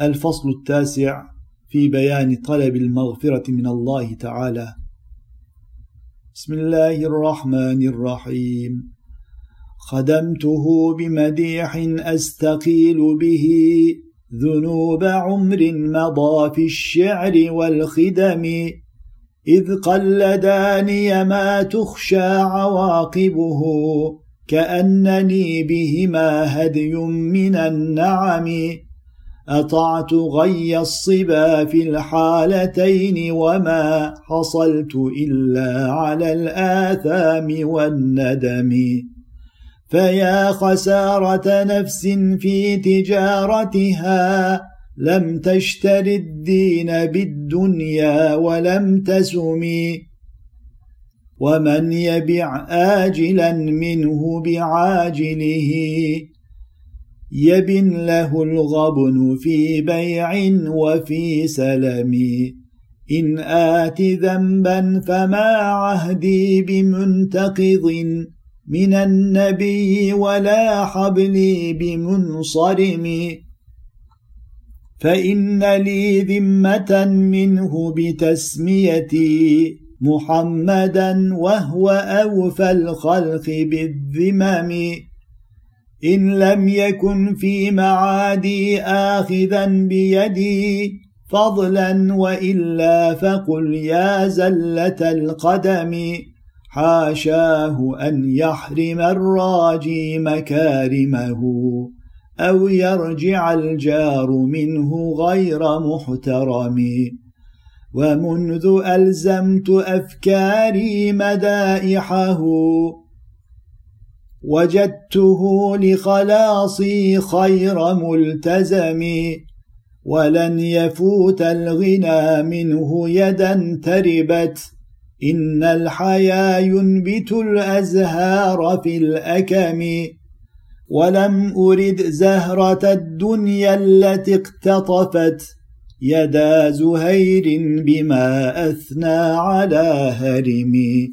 الفصل التاسع في بيان طلب المغفرة من الله تعالى. بسم الله الرحمن الرحيم. خدمته بمديح أستقيل به ذنوب عمر مضى في الشعر والخدم. إذ قلداني ما تخشى عواقبه كأنني بهما هدي من النعم. أطعت غي الصبا في الحالتين وما حصلت إلا على الآثام والندم. فيا خسارة نفس في تجارتها لم تشتر الدين بالدنيا ولم تسمي ومن يبع آجلا منه بعاجله يبن له الغبن في بيع وفي سلم. إن آت ذنبا فما عهدي بمنتقض من النبي ولا حبلي بمنصرم. فإن لي ذمة منه بتسميتي محمدا وهو أوفى الخلق بالذمم. إن لم يكن في معادي آخذا بيدي فضلا وإلا فقل يا زلة القدم حاشاه أن يحرم الراجي مكارمه أو يرجع الجار منه غير محترم. ومنذ ألزمت أفكاري مدائحه وجدته لخلاصي خير ملتزم ولن يفوت الغنى منه يدا تربت. إن الحيا ينبت الأزهار في الأكم. ولم أرد زهرة الدنيا التي اقتطفت. يدا زهير بما أثنى على هرمي